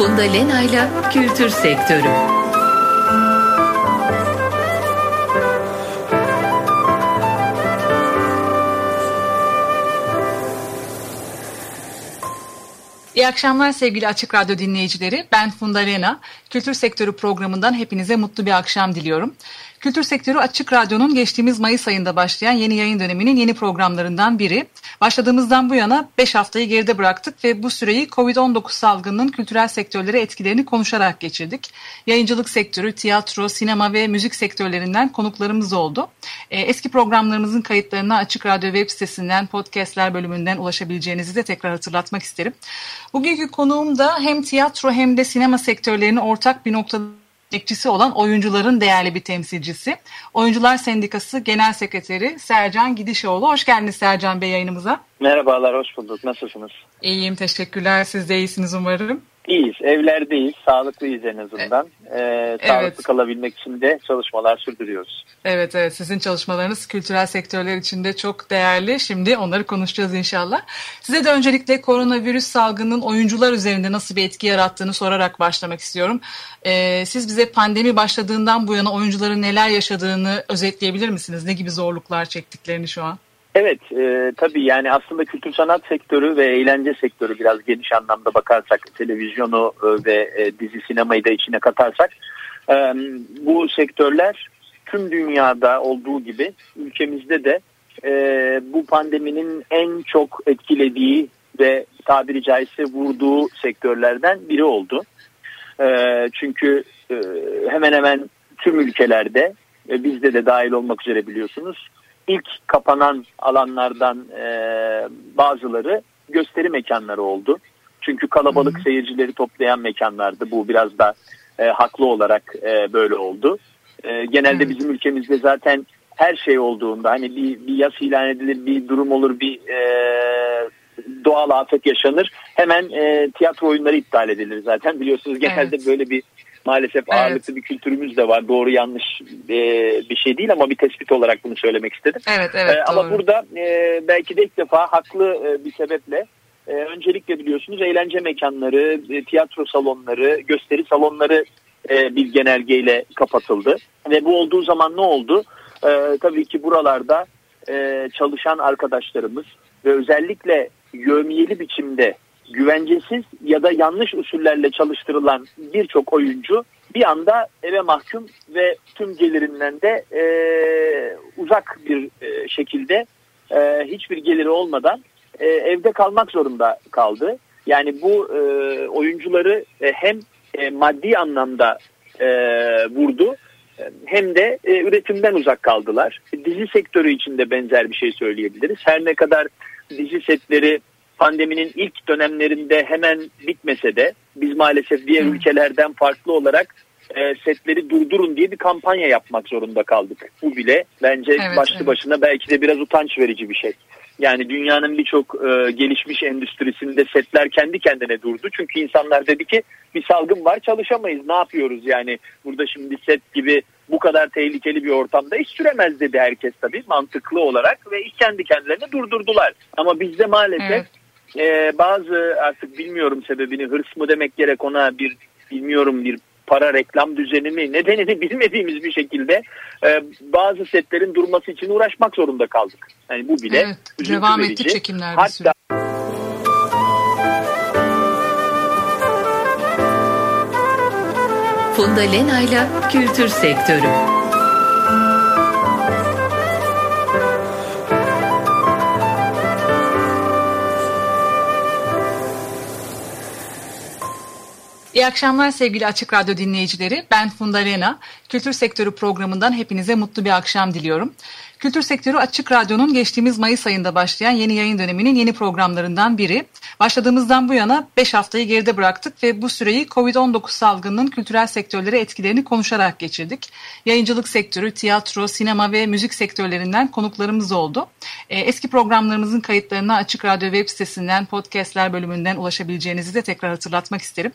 Funda Lena'yla Kültür Sektörü. İyi akşamlar sevgili Açık Radyo dinleyicileri. Ben Funda Lena. Kültür Sektörü programından hepinize mutlu bir akşam diliyorum. Kültür sektörü Açık Radyo'nun geçtiğimiz Mayıs ayında başlayan yeni yayın döneminin yeni programlarından biri. Başladığımızdan bu yana 5 haftayı geride bıraktık ve bu süreyi COVID-19 salgınının kültürel sektörlere etkilerini konuşarak geçirdik. Yayıncılık sektörü, tiyatro, sinema ve müzik sektörlerinden konuklarımız oldu. Ee, eski programlarımızın kayıtlarına Açık Radyo web sitesinden, podcastler bölümünden ulaşabileceğinizi de tekrar hatırlatmak isterim. Bugünkü konuğum da hem tiyatro hem de sinema sektörlerini ortak bir noktada bekçisi olan oyuncuların değerli bir temsilcisi. Oyuncular Sendikası Genel Sekreteri Sercan Gidişoğlu. Hoş geldiniz Sercan Bey yayınımıza. Merhabalar, hoş bulduk. Nasılsınız? İyiyim, teşekkürler. Siz de iyisiniz umarım. İyiyiz, evlerdeyiz, sağlıklıyız en azından. Ee, sağlıklı evet. kalabilmek için de çalışmalar sürdürüyoruz. Evet, evet. Sizin çalışmalarınız kültürel sektörler için de çok değerli. Şimdi onları konuşacağız inşallah. Size de öncelikle koronavirüs salgının oyuncular üzerinde nasıl bir etki yarattığını sorarak başlamak istiyorum. Ee, siz bize pandemi başladığından bu yana oyuncuların neler yaşadığını özetleyebilir misiniz? Ne gibi zorluklar çektiklerini şu an? Evet e, tabii yani aslında kültür sanat sektörü ve eğlence sektörü biraz geniş anlamda bakarsak televizyonu e, ve e, dizi sinemayı da içine katarsak e, bu sektörler tüm dünyada olduğu gibi ülkemizde de e, bu pandeminin en çok etkilediği ve tabiri caizse vurduğu sektörlerden biri oldu. E, çünkü e, hemen hemen tüm ülkelerde e, bizde de dahil olmak üzere biliyorsunuz ilk kapanan alanlardan e, bazıları gösteri mekanları oldu. Çünkü kalabalık hmm. seyircileri toplayan mekanlardı. Bu biraz da e, haklı olarak e, böyle oldu. E, genelde hmm. bizim ülkemizde zaten her şey olduğunda hani bir, bir yas ilan edilir, bir durum olur, bir e, doğal afet yaşanır. Hemen e, tiyatro oyunları iptal edilir zaten. Biliyorsunuz genelde evet. böyle bir maalesef evet. ağırlıklı bir kültürümüz de var. Doğru yanlış e, bir şey değil ama bir tespit olarak bunu söylemek istedim. Evet, evet, e, ama burada e, belki de ilk defa haklı e, bir sebeple e, öncelikle biliyorsunuz eğlence mekanları, e, tiyatro salonları, gösteri salonları e, bir genelgeyle kapatıldı. Ve bu olduğu zaman ne oldu? E, tabii ki buralarda e, çalışan arkadaşlarımız ve özellikle yövmiyeli biçimde güvencesiz ya da yanlış usullerle çalıştırılan birçok oyuncu bir anda eve mahkum ve tüm gelirinden de e, uzak bir e, şekilde e, hiçbir geliri olmadan e, evde kalmak zorunda kaldı. Yani bu e, oyuncuları e, hem e, maddi anlamda e, vurdu hem de e, üretimden uzak kaldılar. Dizi sektörü için de benzer bir şey söyleyebiliriz. Her ne kadar dizi setleri pandeminin ilk dönemlerinde hemen bitmese de biz maalesef diğer ülkelerden farklı olarak e, setleri durdurun diye bir kampanya yapmak zorunda kaldık. Bu bile bence evet, başlı evet. başına belki de biraz utanç verici bir şey. Yani dünyanın birçok e, gelişmiş endüstrisinde setler kendi kendine durdu. Çünkü insanlar dedi ki bir salgın var çalışamayız ne yapıyoruz yani burada şimdi set gibi bu kadar tehlikeli bir ortamda iş süremez dedi herkes tabii mantıklı olarak ve iş kendi kendilerine durdurdular. Ama bizde maalesef evet e, bazı artık bilmiyorum sebebini hırs mı demek gerek ona bir bilmiyorum bir para reklam düzeni mi nedenini bilmediğimiz bir şekilde e, bazı setlerin durması için uğraşmak zorunda kaldık. Yani bu bile evet, devam verici. etti çekimler Hatta Funda Lena'yla Kültür Sektörü. İyi akşamlar sevgili Açık Radyo dinleyicileri. Ben Funda Lena. Kültür Sektörü programından hepinize mutlu bir akşam diliyorum. Kültür sektörü Açık Radyo'nun geçtiğimiz Mayıs ayında başlayan yeni yayın döneminin yeni programlarından biri. Başladığımızdan bu yana 5 haftayı geride bıraktık ve bu süreyi COVID-19 salgınının kültürel sektörlere etkilerini konuşarak geçirdik. Yayıncılık sektörü, tiyatro, sinema ve müzik sektörlerinden konuklarımız oldu. Ee, eski programlarımızın kayıtlarına Açık Radyo web sitesinden, podcastler bölümünden ulaşabileceğinizi de tekrar hatırlatmak isterim.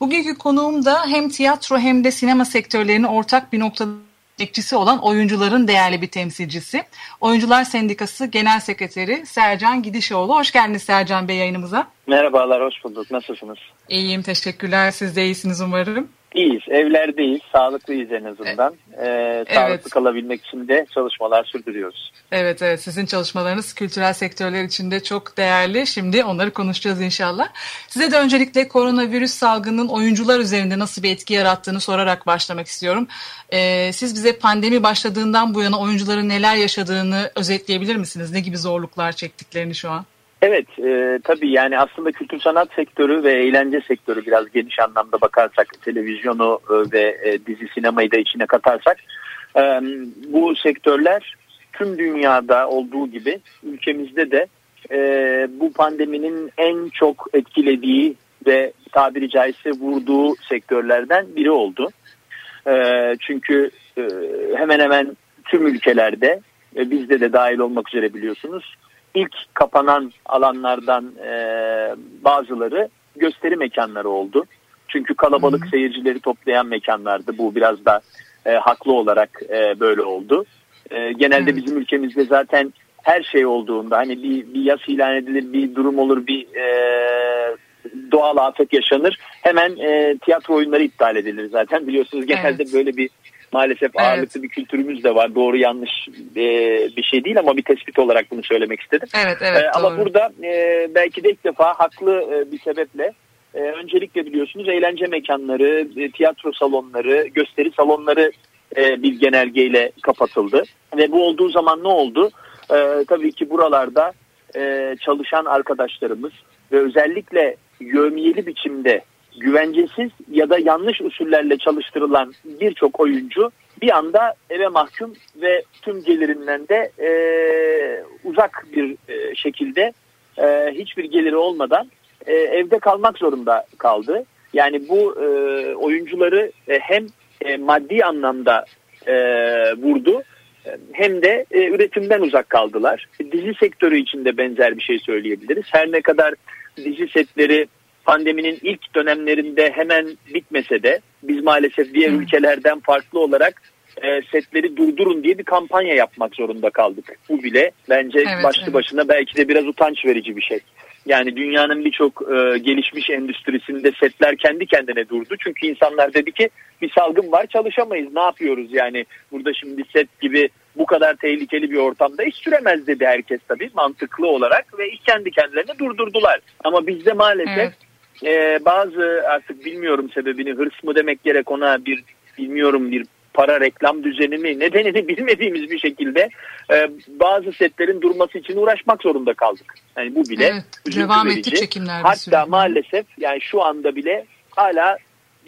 Bugünkü konuğum da hem tiyatro hem de sinema sektörlerini ortak bir noktada bekçisi olan oyuncuların değerli bir temsilcisi. Oyuncular Sendikası Genel Sekreteri Sercan Gidişoğlu. Hoş geldiniz Sercan Bey yayınımıza. Merhabalar, hoş bulduk. Nasılsınız? İyiyim, teşekkürler. Siz de iyisiniz umarım. İyiyiz, evlerdeyiz, sağlıklıyız en azından. Ee, evet. Sağlıklı kalabilmek için de çalışmalar sürdürüyoruz. Evet, evet. Sizin çalışmalarınız kültürel sektörler için de çok değerli. Şimdi onları konuşacağız inşallah. Size de öncelikle koronavirüs salgının oyuncular üzerinde nasıl bir etki yarattığını sorarak başlamak istiyorum. Ee, siz bize pandemi başladığından bu yana oyuncuların neler yaşadığını özetleyebilir misiniz? Ne gibi zorluklar çektiklerini şu an? Evet e, tabii yani aslında kültür sanat sektörü ve eğlence sektörü biraz geniş anlamda bakarsak televizyonu e, ve e, dizi sinemayı da içine katarsak e, bu sektörler tüm dünyada olduğu gibi ülkemizde de e, bu pandeminin en çok etkilediği ve tabiri caizse vurduğu sektörlerden biri oldu. E, çünkü e, hemen hemen tüm ülkelerde e, bizde de dahil olmak üzere biliyorsunuz ilk kapanan alanlardan e, bazıları gösteri mekanları oldu. Çünkü kalabalık hmm. seyircileri toplayan mekanlardı. Bu biraz da e, haklı olarak e, böyle oldu. E, genelde hmm. bizim ülkemizde zaten her şey olduğunda hani bir, bir yas ilan edilir, bir durum olur, bir e, doğal afet yaşanır. Hemen e, tiyatro oyunları iptal edilir zaten. Biliyorsunuz genelde evet. böyle bir maalesef evet. ağırlıklı bir kültürümüz de var. Doğru yanlış e, bir şey değil ama bir tespit olarak bunu söylemek istedim. Evet, evet, e, ama burada e, belki de ilk defa haklı e, bir sebeple e, öncelikle biliyorsunuz eğlence mekanları, e, tiyatro salonları, gösteri salonları e, bir genelgeyle kapatıldı. Ve bu olduğu zaman ne oldu? E, tabii ki buralarda e, çalışan arkadaşlarımız ve özellikle yövmiyeli biçimde güvencesiz ya da yanlış usullerle çalıştırılan birçok oyuncu bir anda eve mahkum ve tüm gelirinden de e, uzak bir e, şekilde e, hiçbir geliri olmadan e, evde kalmak zorunda kaldı. Yani bu e, oyuncuları e, hem e, maddi anlamda e, vurdu hem de e, üretimden uzak kaldılar. Dizi sektörü için de benzer bir şey söyleyebiliriz. Her ne kadar dizi setleri pandeminin ilk dönemlerinde hemen bitmese de biz maalesef diğer ülkelerden farklı olarak e, setleri durdurun diye bir kampanya yapmak zorunda kaldık. Bu bile bence evet, başlı evet. başına belki de biraz utanç verici bir şey. Yani dünyanın birçok e, gelişmiş endüstrisinde setler kendi kendine durdu. Çünkü insanlar dedi ki bir salgın var çalışamayız ne yapıyoruz yani burada şimdi set gibi bu kadar tehlikeli bir ortamda hiç süremez dedi herkes tabii mantıklı olarak ve ilk kendi kendilerine durdurdular. Ama bizde maalesef evet e, bazı artık bilmiyorum sebebini hırs mı demek gerek ona bir bilmiyorum bir para reklam düzeni mi nedenini bilmediğimiz bir şekilde e, bazı setlerin durması için uğraşmak zorunda kaldık. Yani bu bile evet, devam etti çekimler. Hatta maalesef yani şu anda bile hala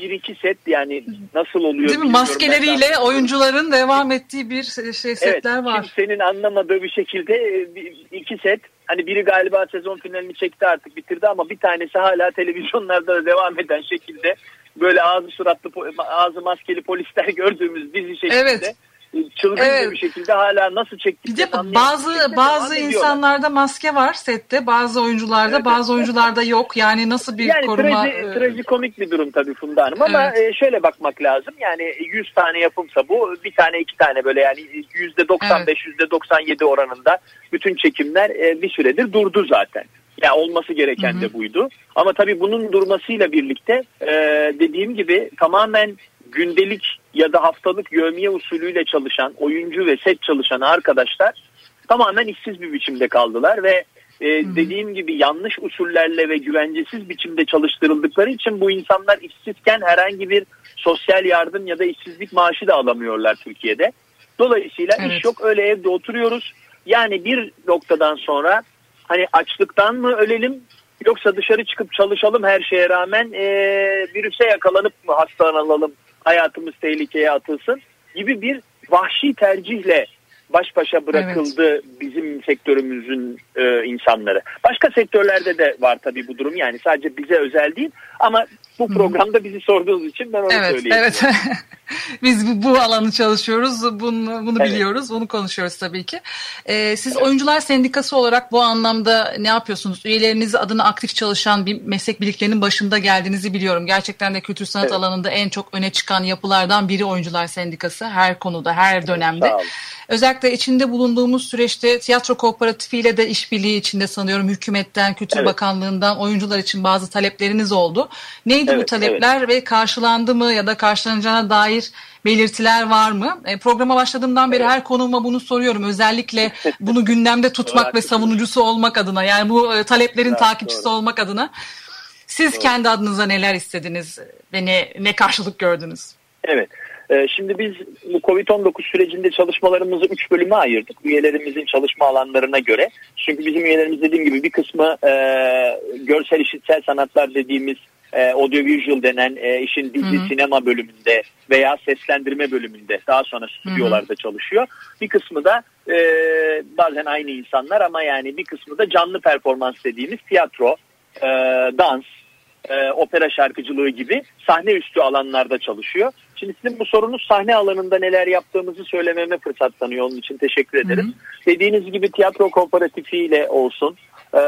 bir iki set yani nasıl oluyor Değil mi? Maskeleriyle oyuncuların devam ettiği bir şey setler evet, var. Senin anlamadığı bir şekilde e, iki set hani biri galiba sezon finalini çekti artık bitirdi ama bir tanesi hala televizyonlarda da devam eden şekilde böyle ağzı suratlı ağzı maskeli polisler gördüğümüz dizi şeklinde. Evet çılgınca evet. bir şekilde hala nasıl çektiklerini Bir de bazı bazı insanlarda maske var sette, bazı oyuncularda, evet. bazı oyuncularda yok. Yani nasıl bir yani koruma? Traji, e... trajikomik bir durum tabii Funda Hanım ama evet. şöyle bakmak lazım. Yani 100 tane yapımsa bu bir tane iki tane böyle yani %95 evet. %97 oranında bütün çekimler e, bir süredir durdu zaten. Ya yani olması gereken hı hı. de buydu. Ama tabii bunun durmasıyla birlikte e, dediğim gibi tamamen gündelik ya da haftalık yövmiye usulüyle çalışan oyuncu ve set çalışan arkadaşlar tamamen işsiz bir biçimde kaldılar ve e, dediğim gibi yanlış usullerle ve güvencesiz biçimde çalıştırıldıkları için bu insanlar işsizken herhangi bir sosyal yardım ya da işsizlik maaşı da alamıyorlar Türkiye'de. Dolayısıyla evet. iş yok öyle evde oturuyoruz. Yani bir noktadan sonra hani açlıktan mı ölelim yoksa dışarı çıkıp çalışalım her şeye rağmen e, virüse yakalanıp mı hastalanalım hayatımız tehlikeye atılsın gibi bir vahşi tercihle baş başa bırakıldı evet. bizim sektörümüzün e, insanları. Başka sektörlerde de var tabii bu durum yani sadece bize özel değil ama bu programda bizi sorduğunuz için ben onu evet, söyleyeyim. Evet, biz bu, bu alanı çalışıyoruz, bunu, bunu evet. biliyoruz, bunu konuşuyoruz tabii ki. Ee, siz evet. Oyuncular Sendikası olarak bu anlamda ne yapıyorsunuz? Üyeleriniz adına aktif çalışan bir meslek birliklerinin başında geldiğinizi biliyorum. Gerçekten de kültür sanat evet. alanında en çok öne çıkan yapılardan biri Oyuncular Sendikası. Her konuda, her dönemde. Evet, Özellikle içinde bulunduğumuz süreçte tiyatro kooperatifiyle de işbirliği içinde sanıyorum hükümetten, Kültür evet. Bakanlığından oyuncular için bazı talepleriniz oldu. Neydi evet, bu talepler evet. ve karşılandı mı ya da karşılanacağına dair belirtiler var mı? E, programa başladığımdan beri evet. her konuma bunu soruyorum. Özellikle bunu gündemde tutmak ve savunucusu olmak adına yani bu e, taleplerin evet, takipçisi doğru. olmak adına. Siz doğru. kendi adınıza neler istediniz ve ne, ne karşılık gördünüz? Evet. Ee, şimdi biz bu Covid-19 sürecinde çalışmalarımızı 3 bölüme ayırdık. Üyelerimizin çalışma alanlarına göre. Çünkü bizim üyelerimiz dediğim gibi bir kısmı e, görsel işitsel sanatlar dediğimiz e, audiovisual denen e, işin dizi Hı-hı. sinema bölümünde veya seslendirme bölümünde daha sonra stüdyolarda Hı-hı. çalışıyor. Bir kısmı da e, bazen aynı insanlar ama yani bir kısmı da canlı performans dediğimiz tiyatro, e, dans, e, opera şarkıcılığı gibi sahne üstü alanlarda çalışıyor. Sizin bu sorunuz sahne alanında neler yaptığımızı söylememe fırsat tanıyor. Onun için teşekkür ederim. Hı hı. Dediğiniz gibi tiyatro kooperatifiyle olsun, e,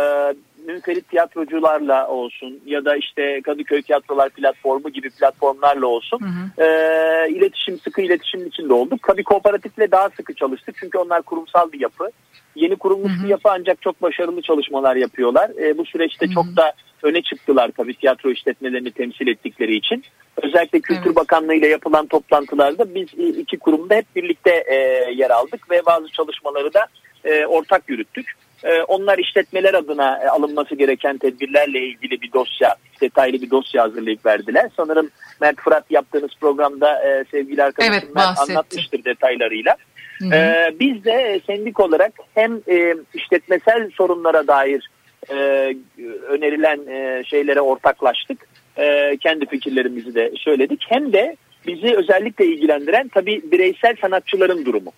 münferit tiyatrocularla olsun ya da işte Kadıköy Tiyatrolar platformu gibi platformlarla olsun hı hı. E, iletişim sıkı iletişim içinde olduk. Tabii kooperatifle daha sıkı çalıştık çünkü onlar kurumsal bir yapı. Yeni kurulmuş hı hı. bir yapı ancak çok başarılı çalışmalar yapıyorlar. E, bu süreçte hı hı. çok da öne çıktılar tabii tiyatro işletmelerini temsil ettikleri için. Özellikle Kültür evet. Bakanlığı ile yapılan toplantılarda biz iki kurumda hep birlikte e, yer aldık ve bazı çalışmaları da e, ortak yürüttük. E, onlar işletmeler adına e, alınması gereken tedbirlerle ilgili bir dosya, detaylı bir dosya hazırlayıp verdiler. Sanırım Mert Fırat yaptığınız programda e, sevgili arkadaşım evet, Mert anlatmıştır detaylarıyla. Hı hı. E, biz de sendik olarak hem e, işletmesel sorunlara dair önerilen şeylere ortaklaştık. Kendi fikirlerimizi de söyledik. Hem de bizi özellikle ilgilendiren tabii bireysel sanatçıların durumu.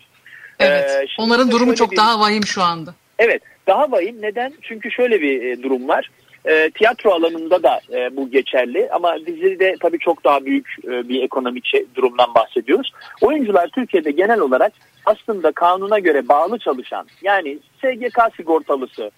Evet. Ee, onların durumu çok bir, daha vahim şu anda. Evet. Daha vahim. Neden? Çünkü şöyle bir e, durum var. E, tiyatro alanında da e, bu geçerli ama dizide tabii çok daha büyük e, bir ekonomik durumdan bahsediyoruz. Oyuncular Türkiye'de genel olarak aslında kanuna göre bağlı çalışan yani SGK sigortalısı,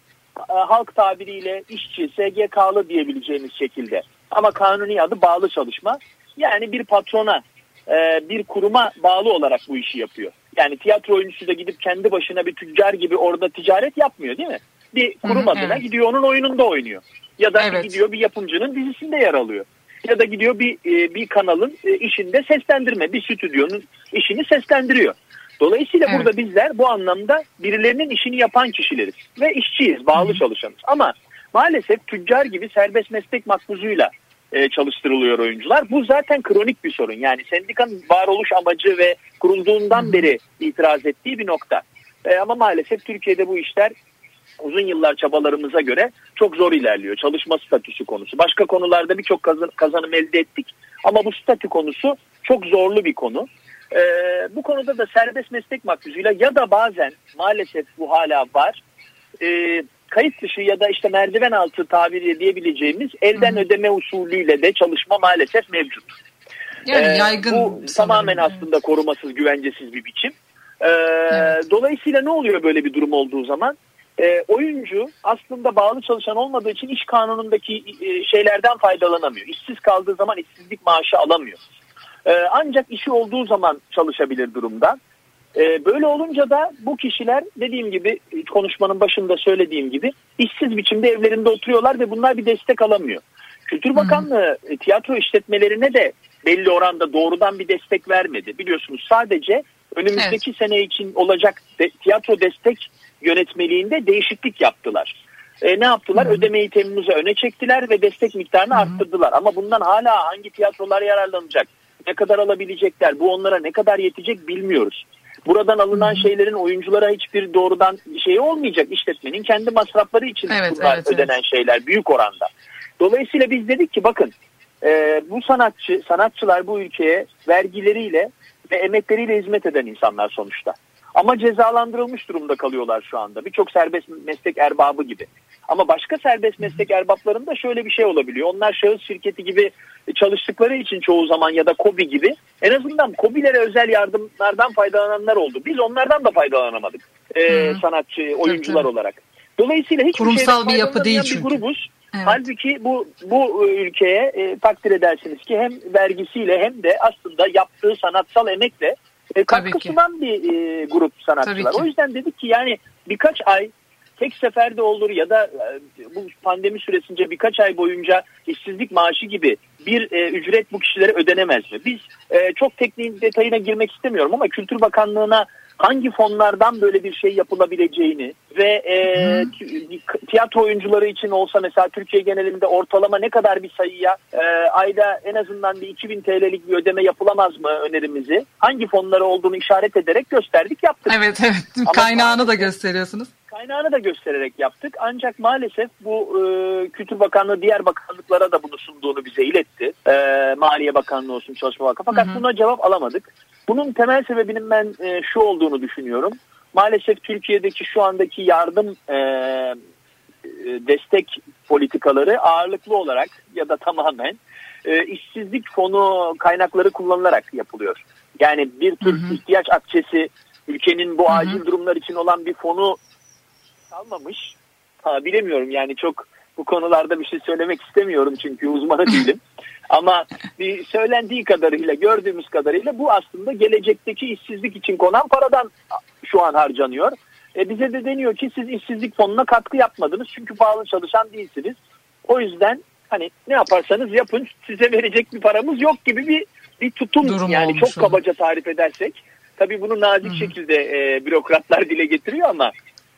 e, halk tabiriyle işçi, SGK'lı diyebileceğimiz şekilde ama kanuni adı bağlı çalışma. Yani bir patrona, e, bir kuruma bağlı olarak bu işi yapıyor. Yani tiyatro oyuncusu da gidip kendi başına bir tüccar gibi orada ticaret yapmıyor değil mi? Bir kurum Hı, adına evet. gidiyor onun oyununda oynuyor. Ya da evet. gidiyor bir yapımcının dizisinde yer alıyor. Ya da gidiyor bir e, bir kanalın işinde seslendirme, bir stüdyonun işini seslendiriyor. Dolayısıyla evet. burada bizler bu anlamda birilerinin işini yapan kişileriz ve işçiyiz, bağlı Hı. çalışanız. Ama maalesef tüccar gibi serbest meslek makbuzuyla e, çalıştırılıyor oyuncular. Bu zaten kronik bir sorun. Yani sendikanın varoluş amacı ve kurulduğundan beri itiraz ettiği bir nokta. E, ama maalesef Türkiye'de bu işler uzun yıllar çabalarımıza göre çok zor ilerliyor. Çalışma statüsü konusu. Başka konularda birçok kazan, kazanım elde ettik. Ama bu statü konusu çok zorlu bir konu. Ee, bu konuda da serbest meslek makbuzuyla ya da bazen maalesef bu hala var. E, kayıt dışı ya da işte merdiven altı tabiri diyebileceğimiz elden Hı-hı. ödeme usulüyle de çalışma maalesef mevcut. Yani ee, yaygın bu tamamen aslında korumasız, güvencesiz bir biçim. Ee, evet. Dolayısıyla ne oluyor böyle bir durum olduğu zaman? Ee, oyuncu aslında bağlı çalışan olmadığı için iş kanunundaki e, şeylerden faydalanamıyor. İşsiz kaldığı zaman işsizlik maaşı alamıyor. Ee, ancak işi olduğu zaman çalışabilir durumda. Ee, böyle olunca da bu kişiler dediğim gibi konuşmanın başında söylediğim gibi işsiz biçimde evlerinde oturuyorlar ve bunlar bir destek alamıyor. Kültür Bakanlığı hmm. tiyatro işletmelerine de belli oranda doğrudan bir destek vermedi. Biliyorsunuz sadece önümüzdeki evet. sene için olacak de, tiyatro destek yönetmeliğinde değişiklik yaptılar. E, ne yaptılar? Hı. Ödemeyi Temmuz'a öne çektiler ve destek miktarını Hı. arttırdılar. Ama bundan hala hangi tiyatrolar yararlanacak? Ne kadar alabilecekler? Bu onlara ne kadar yetecek bilmiyoruz. Buradan alınan şeylerin oyunculara hiçbir doğrudan şey olmayacak. işletmenin kendi masrafları için evet, bunlar evet, ödenen evet. şeyler büyük oranda. Dolayısıyla biz dedik ki bakın e, bu sanatçı sanatçılar bu ülkeye vergileriyle ve emekleriyle hizmet eden insanlar sonuçta. Ama cezalandırılmış durumda kalıyorlar şu anda. Birçok serbest meslek erbabı gibi. Ama başka serbest meslek erbaplarında şöyle bir şey olabiliyor. Onlar şahıs şirketi gibi çalıştıkları için çoğu zaman ya da KOBİ gibi en azından KOBİ'lere özel yardımlardan faydalananlar oldu. Biz onlardan da faydalanamadık e, sanatçı, oyuncular tabii, olarak. Dolayısıyla hiçbir Kurumsal bir yapı değil çünkü. bir grubuz. Evet. Halbuki bu bu ülkeye e, takdir edersiniz ki hem vergisiyle hem de aslında yaptığı sanatsal emekle e, katkı sunan bir e, grup sanatçılar. O yüzden dedik ki yani birkaç ay tek seferde olur ya da e, bu pandemi süresince birkaç ay boyunca işsizlik maaşı gibi bir e, ücret bu kişilere ödenemez mi? Biz e, çok tekniğin detayına girmek istemiyorum ama Kültür Bakanlığı'na hangi fonlardan böyle bir şey yapılabileceğini ve e, tiyatro oyuncuları için olsa mesela Türkiye genelinde ortalama ne kadar bir sayıya e, ayda en azından bir 2000 TL'lik bir ödeme yapılamaz mı önerimizi hangi fonları olduğunu işaret ederek gösterdik yaptık. Evet evet Ama kaynağını da gösteriyorsunuz. Kaynağını da göstererek yaptık ancak maalesef bu e, Kültür Bakanlığı diğer bakanlıklara da bunu sunduğunu bize iletti. E, Maliye Bakanlığı olsun Çalışma Bakanlığı fakat hı hı. buna cevap alamadık. Bunun temel sebebinin ben e, şu olduğunu düşünüyorum. Maalesef Türkiye'deki şu andaki yardım e, e, destek politikaları ağırlıklı olarak ya da tamamen e, işsizlik fonu kaynakları kullanılarak yapılıyor. Yani bir tür hı hı. ihtiyaç akçesi ülkenin bu hı hı. acil durumlar için olan bir fonu kalmamış. Ha, bilemiyorum yani çok bu konularda bir şey söylemek istemiyorum çünkü uzmanı değilim. Ama bir söylendiği kadarıyla, gördüğümüz kadarıyla bu aslında gelecekteki işsizlik için konan paradan şu an harcanıyor. E bize de deniyor ki siz işsizlik fonuna katkı yapmadınız çünkü pahalı çalışan değilsiniz. O yüzden hani ne yaparsanız yapın size verecek bir paramız yok gibi bir bir tutum Durum yani çok kabaca tarif edersek. Tabii bunu nazik Hı-hı. şekilde e, bürokratlar dile getiriyor ama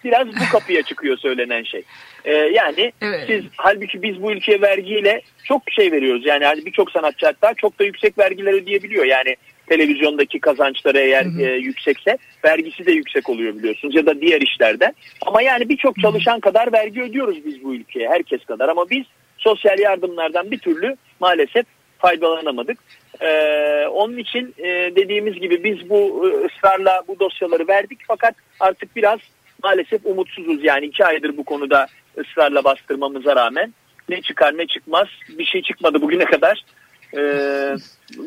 biraz bu kapıya çıkıyor söylenen şey. Ee, yani evet. siz halbuki biz bu ülkeye vergiyle çok şey veriyoruz. Yani hani birçok sanatçı hatta çok da yüksek vergiler ödeyebiliyor. Yani televizyondaki kazançları eğer hı hı. E, yüksekse vergisi de yüksek oluyor biliyorsunuz ya da diğer işlerden. Ama yani birçok çalışan kadar vergi ödüyoruz biz bu ülkeye herkes kadar ama biz sosyal yardımlardan bir türlü maalesef faydalanamadık. Ee, onun için e, dediğimiz gibi biz bu e, ısrarla bu dosyaları verdik fakat artık biraz maalesef umutsuzuz. Yani iki aydır bu konuda ısrarla bastırmamıza rağmen ne çıkar ne çıkmaz bir şey çıkmadı bugüne kadar. Ee,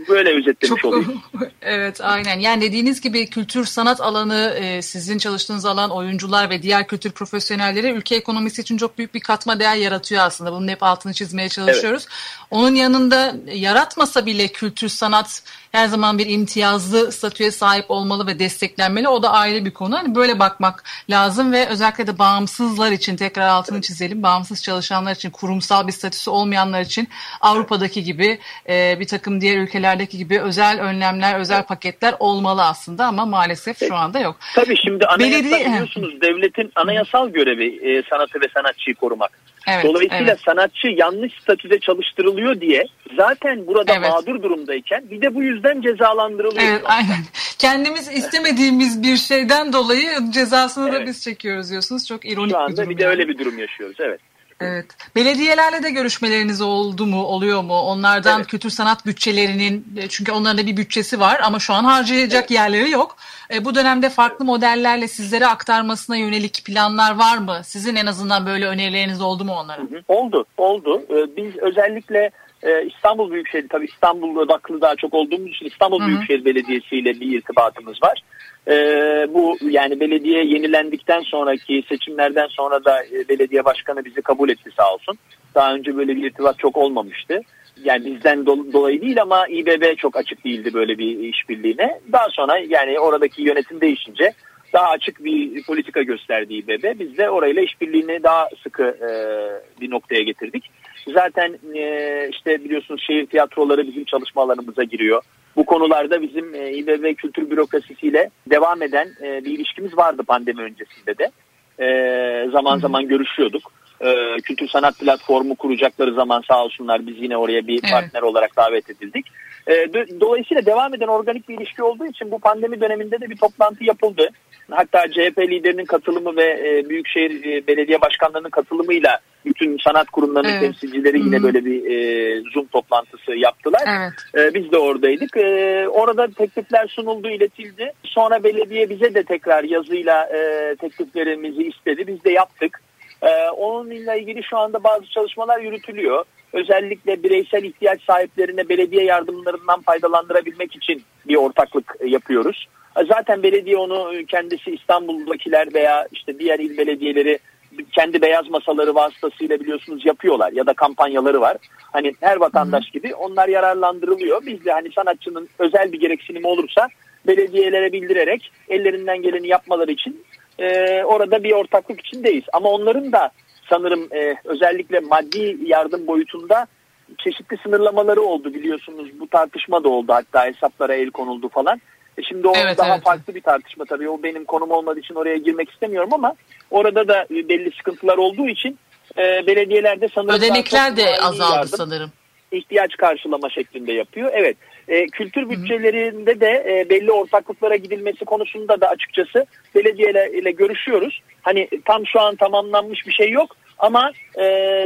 böyle özetlemiş Çok, olayım. evet aynen yani dediğiniz gibi kültür sanat alanı e, sizin çalıştığınız alan oyuncular ve diğer kültür profesyonelleri ülke ekonomisi için çok büyük bir katma değer yaratıyor aslında. Bunun hep altını çizmeye çalışıyoruz. Evet. Onun yanında yaratmasa bile kültür sanat her zaman bir imtiyazlı statüye sahip olmalı ve desteklenmeli. O da ayrı bir konu. Hani böyle bakmak lazım ve özellikle de bağımsızlar için tekrar altını çizelim. Bağımsız çalışanlar için, kurumsal bir statüsü olmayanlar için Avrupa'daki gibi e, bir takım diğer ülkelerdeki gibi özel önlemler, özel paketler olmalı aslında ama maalesef şu anda yok. Tabii şimdi anayasa Belediye... biliyorsunuz devletin anayasal görevi e, sanatı ve sanatçıyı korumak. Evet, Dolayısıyla evet. sanatçı yanlış statüde çalıştırılıyor diye zaten burada evet. mağdur durumdayken bir de bu yüzden cezalandırılıyor. Evet, aynen. Kendimiz istemediğimiz bir şeyden dolayı cezasını evet. da biz çekiyoruz diyorsunuz. Çok ironik Şu anda bir durum. bir de yani. öyle bir durum yaşıyoruz. Evet. Evet. Belediyelerle de görüşmeleriniz oldu mu, oluyor mu? Onlardan evet. kültür sanat bütçelerinin, e, çünkü onların da bir bütçesi var ama şu an harcayacak evet. yerleri yok. E, bu dönemde farklı modellerle sizlere aktarmasına yönelik planlar var mı? Sizin en azından böyle önerileriniz oldu mu onlara? Oldu, oldu. E, biz özellikle e, İstanbul Büyükşehir, tabii İstanbul odaklı daha çok olduğumuz için İstanbul hı hı. Büyükşehir Belediyesi ile bir irtibatımız var. E, bu yani belediye yenilendikten sonraki seçimlerden sonra da e, belediye başkanı bizi kabul etti sağ olsun. Daha önce böyle bir irtibat çok olmamıştı. Yani bizden do- dolayı değil ama İBB çok açık değildi böyle bir işbirliğine. Daha sonra yani oradaki yönetim değişince daha açık bir politika gösterdi İBB. Biz de orayla işbirliğini daha sıkı e, bir noktaya getirdik. Zaten e, işte biliyorsunuz şehir tiyatroları bizim çalışmalarımıza giriyor. Bu konularda bizim e, İBB kültür bürokrasisiyle devam eden e, bir ilişkimiz vardı pandemi öncesinde de. E, zaman zaman görüşüyorduk. E, kültür sanat platformu kuracakları zaman sağ olsunlar biz yine oraya bir evet. partner olarak davet edildik. E, dolayısıyla devam eden organik bir ilişki olduğu için bu pandemi döneminde de bir toplantı yapıldı. Hatta CHP liderinin katılımı ve e, Büyükşehir e, Belediye Başkanlarının katılımıyla Bütün sanat kurumlarının evet. temsilcileri yine Hı-hı. böyle bir e, Zoom toplantısı yaptılar. Evet. E, biz de oradaydık. E, orada teklifler sunuldu, iletildi. Sonra belediye bize de tekrar yazıyla e, tekliflerimizi istedi. Biz de yaptık. E, onunla ilgili şu anda bazı çalışmalar yürütülüyor. Özellikle bireysel ihtiyaç sahiplerine belediye yardımlarından faydalandırabilmek için bir ortaklık yapıyoruz. Zaten belediye onu kendisi İstanbul'dakiler veya işte diğer il belediyeleri kendi beyaz masaları vasıtasıyla biliyorsunuz yapıyorlar ya da kampanyaları var. Hani her vatandaş gibi onlar yararlandırılıyor. Biz de hani sanatçının özel bir gereksinimi olursa belediyelere bildirerek ellerinden geleni yapmaları için e, orada bir ortaklık içindeyiz. Ama onların da sanırım e, özellikle maddi yardım boyutunda çeşitli sınırlamaları oldu biliyorsunuz. Bu tartışma da oldu hatta hesaplara el konuldu falan. E şimdi o evet, daha evet. farklı bir tartışma tabii. O benim konum olmadığı için oraya girmek istemiyorum ama orada da belli sıkıntılar olduğu için e, belediyelerde sanırım... Ödenekler de azaldı yardım, sanırım. ihtiyaç karşılama şeklinde yapıyor. Evet. E, kültür bütçelerinde de e, belli ortaklıklara gidilmesi konusunda da açıkçası belediyeyle görüşüyoruz. Hani tam şu an tamamlanmış bir şey yok ama e,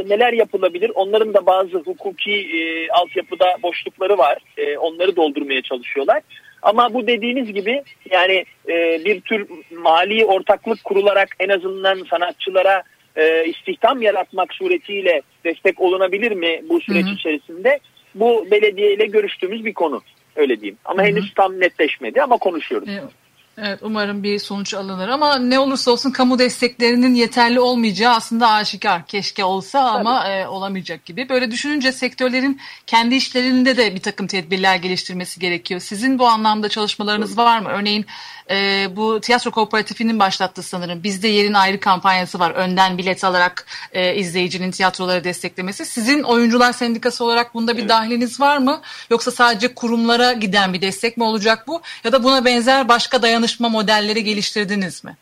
neler yapılabilir? Onların da bazı hukuki e, altyapıda boşlukları var. E, onları doldurmaya çalışıyorlar. Ama bu dediğiniz gibi yani e, bir tür mali ortaklık kurularak en azından sanatçılara e, istihdam yaratmak suretiyle destek olunabilir mi bu süreç hı hı. içerisinde? Bu belediye ile görüştüğümüz bir konu öyle diyeyim. Ama hı hı. henüz tam netleşmedi ama konuşuyoruz. Evet. Evet umarım bir sonuç alınır ama ne olursa olsun kamu desteklerinin yeterli olmayacağı aslında aşikar. Keşke olsa ama e, olamayacak gibi. Böyle düşününce sektörlerin kendi işlerinde de bir takım tedbirler geliştirmesi gerekiyor. Sizin bu anlamda çalışmalarınız var mı? Örneğin e, bu tiyatro kooperatifinin başlattığı sanırım. Bizde yerin ayrı kampanyası var. Önden bilet alarak e, izleyicinin tiyatroları desteklemesi. Sizin oyuncular sendikası olarak bunda bir evet. dahiliniz var mı? Yoksa sadece kurumlara giden bir destek mi olacak bu? Ya da buna benzer başka dayanışma modelleri geliştirdiniz mi?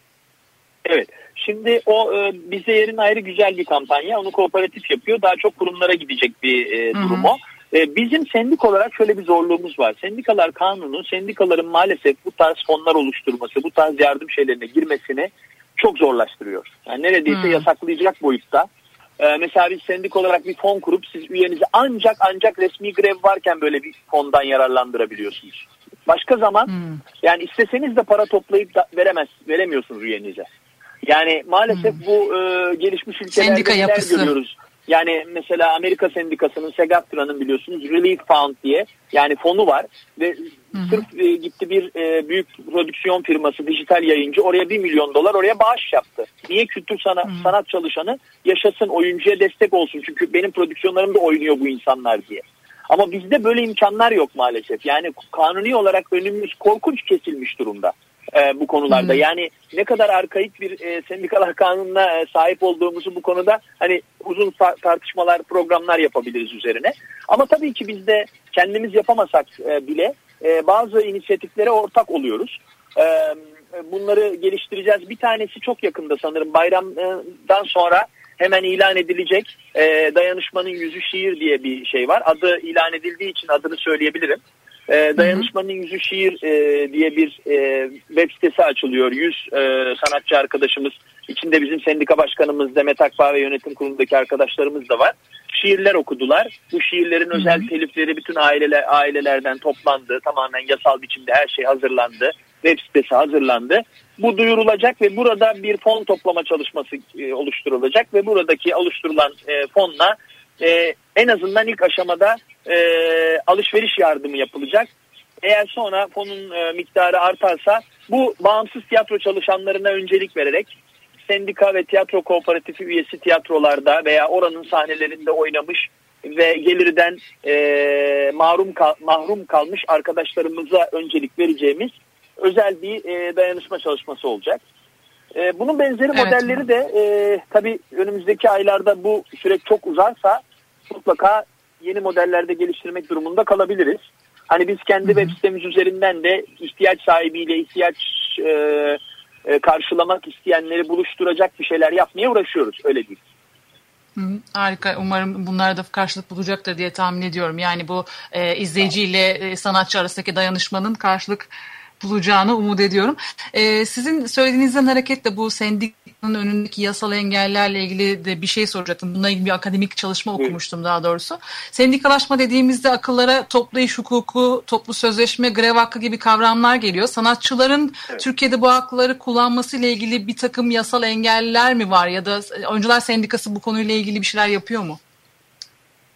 Evet. Şimdi o e, bize yerin ayrı güzel bir kampanya. Onu kooperatif yapıyor. Daha çok kurumlara gidecek bir e, durum o. E, bizim sendik olarak şöyle bir zorluğumuz var. Sendikalar kanunu sendikaların maalesef bu tarz fonlar oluşturması, bu tarz yardım şeylerine girmesini çok zorlaştırıyor. Yani neredeyse hmm. yasaklayacak boyutta. Ee, mesela biz sendik olarak bir fon kurup siz üyenizi ancak ancak resmi grev varken böyle bir fondan yararlandırabiliyorsunuz. Başka zaman hmm. yani isteseniz de para toplayıp da veremez, veremiyorsunuz üyenize. Yani maalesef hmm. bu e, gelişmiş ülkelerde Sendika yapısı. görüyoruz. Yani mesela Amerika Sendikası'nın SEGAFTRA'nın biliyorsunuz Relief Fund diye yani fonu var ve hı hı. sırf e, gitti bir e, büyük prodüksiyon firması dijital yayıncı oraya bir milyon dolar oraya bağış yaptı. Niye kültür sana, hı. sanat çalışanı yaşasın oyuncuya destek olsun çünkü benim prodüksiyonlarımda oynuyor bu insanlar diye. Ama bizde böyle imkanlar yok maalesef. Yani kanuni olarak önümüz korkunç kesilmiş durumda e, bu konularda. Hmm. Yani ne kadar arkaik bir e, sendikalar kanununa e, sahip olduğumuzu bu konuda hani uzun tartışmalar, programlar yapabiliriz üzerine. Ama tabii ki biz de kendimiz yapamasak e, bile e, bazı inisiyatiflere ortak oluyoruz. E, bunları geliştireceğiz. Bir tanesi çok yakında sanırım bayramdan sonra hemen ilan edilecek e, dayanışmanın yüzü şiir diye bir şey var. Adı ilan edildiği için adını söyleyebilirim. E, Dayanışmanın Yüzü Şiir e, diye bir e, web sitesi açılıyor. Yüz e, sanatçı arkadaşımız, içinde bizim sendika başkanımız Demet Akbağ ve yönetim kurulundaki arkadaşlarımız da var. Şiirler okudular. Bu şiirlerin özel telifleri bütün aileler ailelerden toplandı. Tamamen yasal biçimde her şey hazırlandı. Web sitesi hazırlandı. Bu duyurulacak ve burada bir fon toplama çalışması e, oluşturulacak ve buradaki oluşturulan e, fonla e, en azından ilk aşamada e, alışveriş yardımı yapılacak. Eğer sonra fonun e, miktarı artarsa bu bağımsız tiyatro çalışanlarına öncelik vererek sendika ve tiyatro kooperatifi üyesi tiyatrolarda veya oranın sahnelerinde oynamış ve gelirden e, mahrum kal, mahrum kalmış arkadaşlarımıza öncelik vereceğimiz özel bir e, dayanışma çalışması olacak. E, bunun benzeri evet. modelleri de e, tabii önümüzdeki aylarda bu süreç çok uzarsa mutlaka yeni modellerde geliştirmek durumunda kalabiliriz. Hani biz kendi Hı-hı. web sitemiz üzerinden de ihtiyaç sahibiyle ihtiyaç e, e, karşılamak isteyenleri buluşturacak bir şeyler yapmaya uğraşıyoruz öyle değil. Hı, harika. Umarım bunlar da karşılık bulacaktır diye tahmin ediyorum. Yani bu e, izleyiciyle e, sanatçı arasındaki dayanışmanın karşılık bulacağını umut ediyorum. Ee, sizin söylediğinizden hareketle bu sendikanın önündeki yasal engellerle ilgili de bir şey soracaktım. Bununla ilgili bir akademik çalışma okumuştum daha doğrusu. Sendikalaşma dediğimizde akıllara toplu iş hukuku, toplu sözleşme, grev hakkı gibi kavramlar geliyor. Sanatçıların evet. Türkiye'de bu hakları kullanması ile ilgili bir takım yasal engeller mi var ya da Oyuncular Sendikası bu konuyla ilgili bir şeyler yapıyor mu?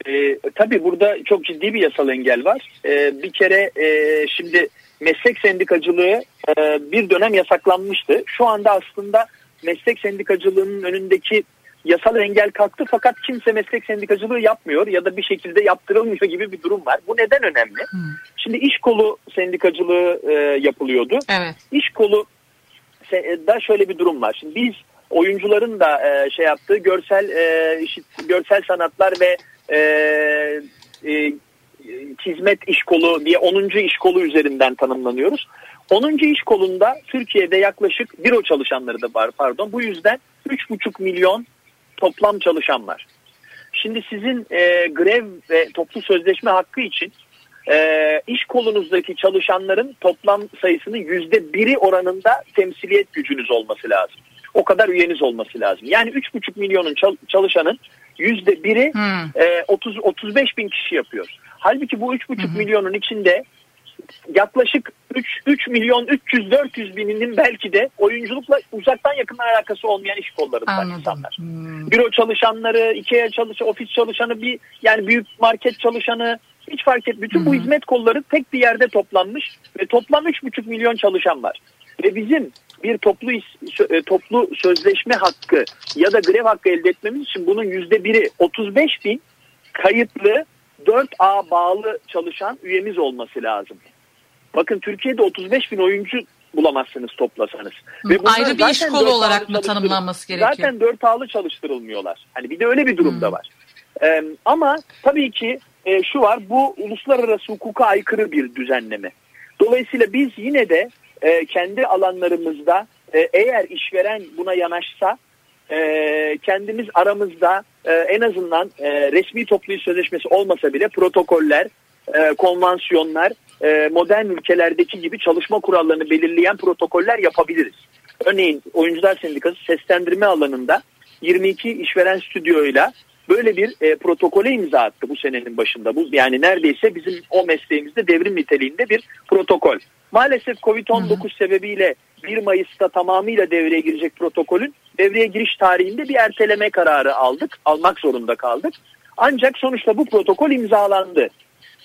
E, tabii burada çok ciddi bir yasal engel var. E, bir kere e, şimdi meslek sendikacılığı e, bir dönem yasaklanmıştı. Şu anda aslında meslek sendikacılığının önündeki yasal engel kalktı fakat kimse meslek sendikacılığı yapmıyor ya da bir şekilde yaptırılmıyor gibi bir durum var. Bu neden önemli? Hmm. Şimdi iş kolu sendikacılığı e, yapılıyordu. Evet. İş kolu e, da şöyle bir durum var. Şimdi biz oyuncuların da e, şey yaptığı görsel e, görsel sanatlar ve e, e, hizmet iş kolu diye 10. iş kolu üzerinden tanımlanıyoruz. 10. iş kolunda Türkiye'de yaklaşık büro çalışanları da var pardon. Bu yüzden 3,5 milyon toplam çalışan var. Şimdi sizin e, grev ve toplu sözleşme hakkı için e, iş kolunuzdaki çalışanların toplam sayısının yüzde biri oranında temsiliyet gücünüz olması lazım. O kadar üyeniz olması lazım. Yani 3,5 milyonun çalışanın yüzde biri hmm. e, 30 35 bin kişi yapıyor. Halbuki bu 3,5 hmm. milyonun içinde yaklaşık 3, 3 milyon 300 400 bininin belki de oyunculukla uzaktan yakın alakası olmayan iş kollarından insanlar. Hmm. Büro çalışanları, Ikea çalışanı, ofis çalışanı, bir yani büyük market çalışanı hiç fark et. Bütün hmm. bu hizmet kolları tek bir yerde toplanmış ve toplam 3,5 milyon çalışan var. Ve bizim bir toplu e, toplu sözleşme hakkı ya da grev hakkı elde etmemiz için bunun yüzde biri 35 bin kayıtlı 4A bağlı çalışan üyemiz olması lazım. Bakın Türkiye'de 35 bin oyuncu bulamazsınız toplasanız. Ve Ayrı bir iş kolu olarak mı tanımlanması gerekiyor? Zaten 4 A'lı çalıştırılmıyorlar. Hani bir de öyle bir durum hmm. da var. Ee, ama tabii ki e, şu var bu uluslararası hukuka aykırı bir düzenleme. Dolayısıyla biz yine de e, kendi alanlarımızda e, eğer işveren buna yanaşsa e, kendimiz aramızda e, en azından e, resmi toplu iş sözleşmesi olmasa bile protokoller, e, konvansiyonlar, e, modern ülkelerdeki gibi çalışma kurallarını belirleyen protokoller yapabiliriz. Örneğin Oyuncular Sendikası seslendirme alanında 22 işveren stüdyoyla böyle bir e, protokole imza attı bu senenin başında. Bu yani neredeyse bizim o mesleğimizde devrim niteliğinde bir protokol. Maalesef Covid-19 sebebiyle 1 Mayıs'ta tamamıyla devreye girecek protokolün devreye giriş tarihinde bir erteleme kararı aldık. Almak zorunda kaldık. Ancak sonuçta bu protokol imzalandı.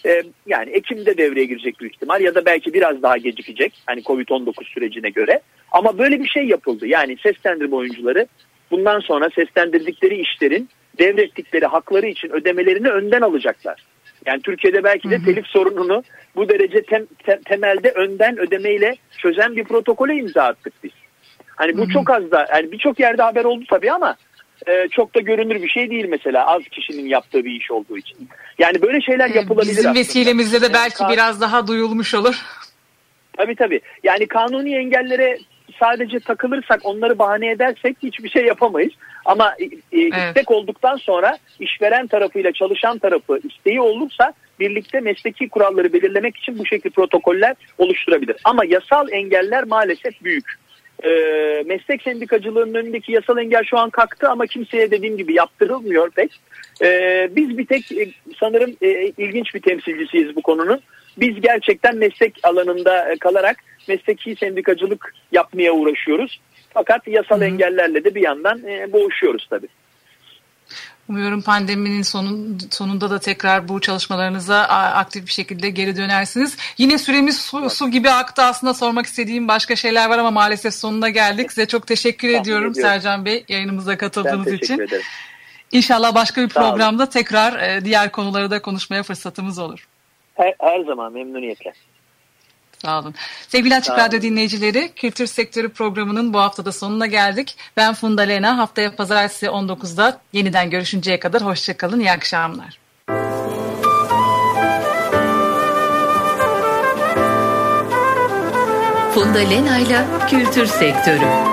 Ee, yani Ekim'de devreye girecek büyük ihtimal ya da belki biraz daha gecikecek. Hani Covid-19 sürecine göre. Ama böyle bir şey yapıldı. Yani seslendirme oyuncuları bundan sonra seslendirdikleri işlerin devrettikleri hakları için ödemelerini önden alacaklar. Yani Türkiye'de belki de telif sorununu bu derece tem, te, temelde önden ödemeyle çözen bir protokole imza attık biz. Hani bu çok az da yani birçok yerde haber oldu tabii ama e, çok da görünür bir şey değil mesela az kişinin yaptığı bir iş olduğu için. Yani böyle şeyler yapılabilir Bizim aslında. vesilemizle de belki yani, biraz daha duyulmuş olur. Tabii tabii. Yani kanuni engellere sadece takılırsak onları bahane edersek hiçbir şey yapamayız. Ama e, e, evet. istek olduktan sonra işveren tarafıyla çalışan tarafı isteği olursa birlikte mesleki kuralları belirlemek için bu şekilde protokoller oluşturabilir. Ama yasal engeller maalesef büyük. E, meslek sendikacılığının önündeki yasal engel şu an kalktı ama kimseye dediğim gibi yaptırılmıyor pek. E, biz bir tek e, sanırım e, ilginç bir temsilcisiyiz bu konunun. Biz gerçekten meslek alanında kalarak mesleki sendikacılık yapmaya uğraşıyoruz. Fakat yasal Hı-hı. engellerle de bir yandan e, boğuşuyoruz tabii. Umuyorum pandeminin sonun, sonunda da tekrar bu çalışmalarınıza aktif bir şekilde geri dönersiniz. Yine süremiz su, su gibi aktı aslında sormak istediğim başka şeyler var ama maalesef sonuna geldik. Size çok teşekkür Tahmin ediyorum ediyorum. Sercan Bey yayınımıza katıldığınız ben için. Ederim. İnşallah başka bir programda tekrar e, diğer konuları da konuşmaya fırsatımız olur. Her, her zaman memnuniyetle. Sağ olun. Sevgili Açık Radyo dinleyicileri, Kültür Sektörü programının bu haftada sonuna geldik. Ben Funda Lena. Haftaya pazartesi 19'da yeniden görüşünceye kadar hoşçakalın. İyi akşamlar. Funda Lena ile Kültür Sektörü.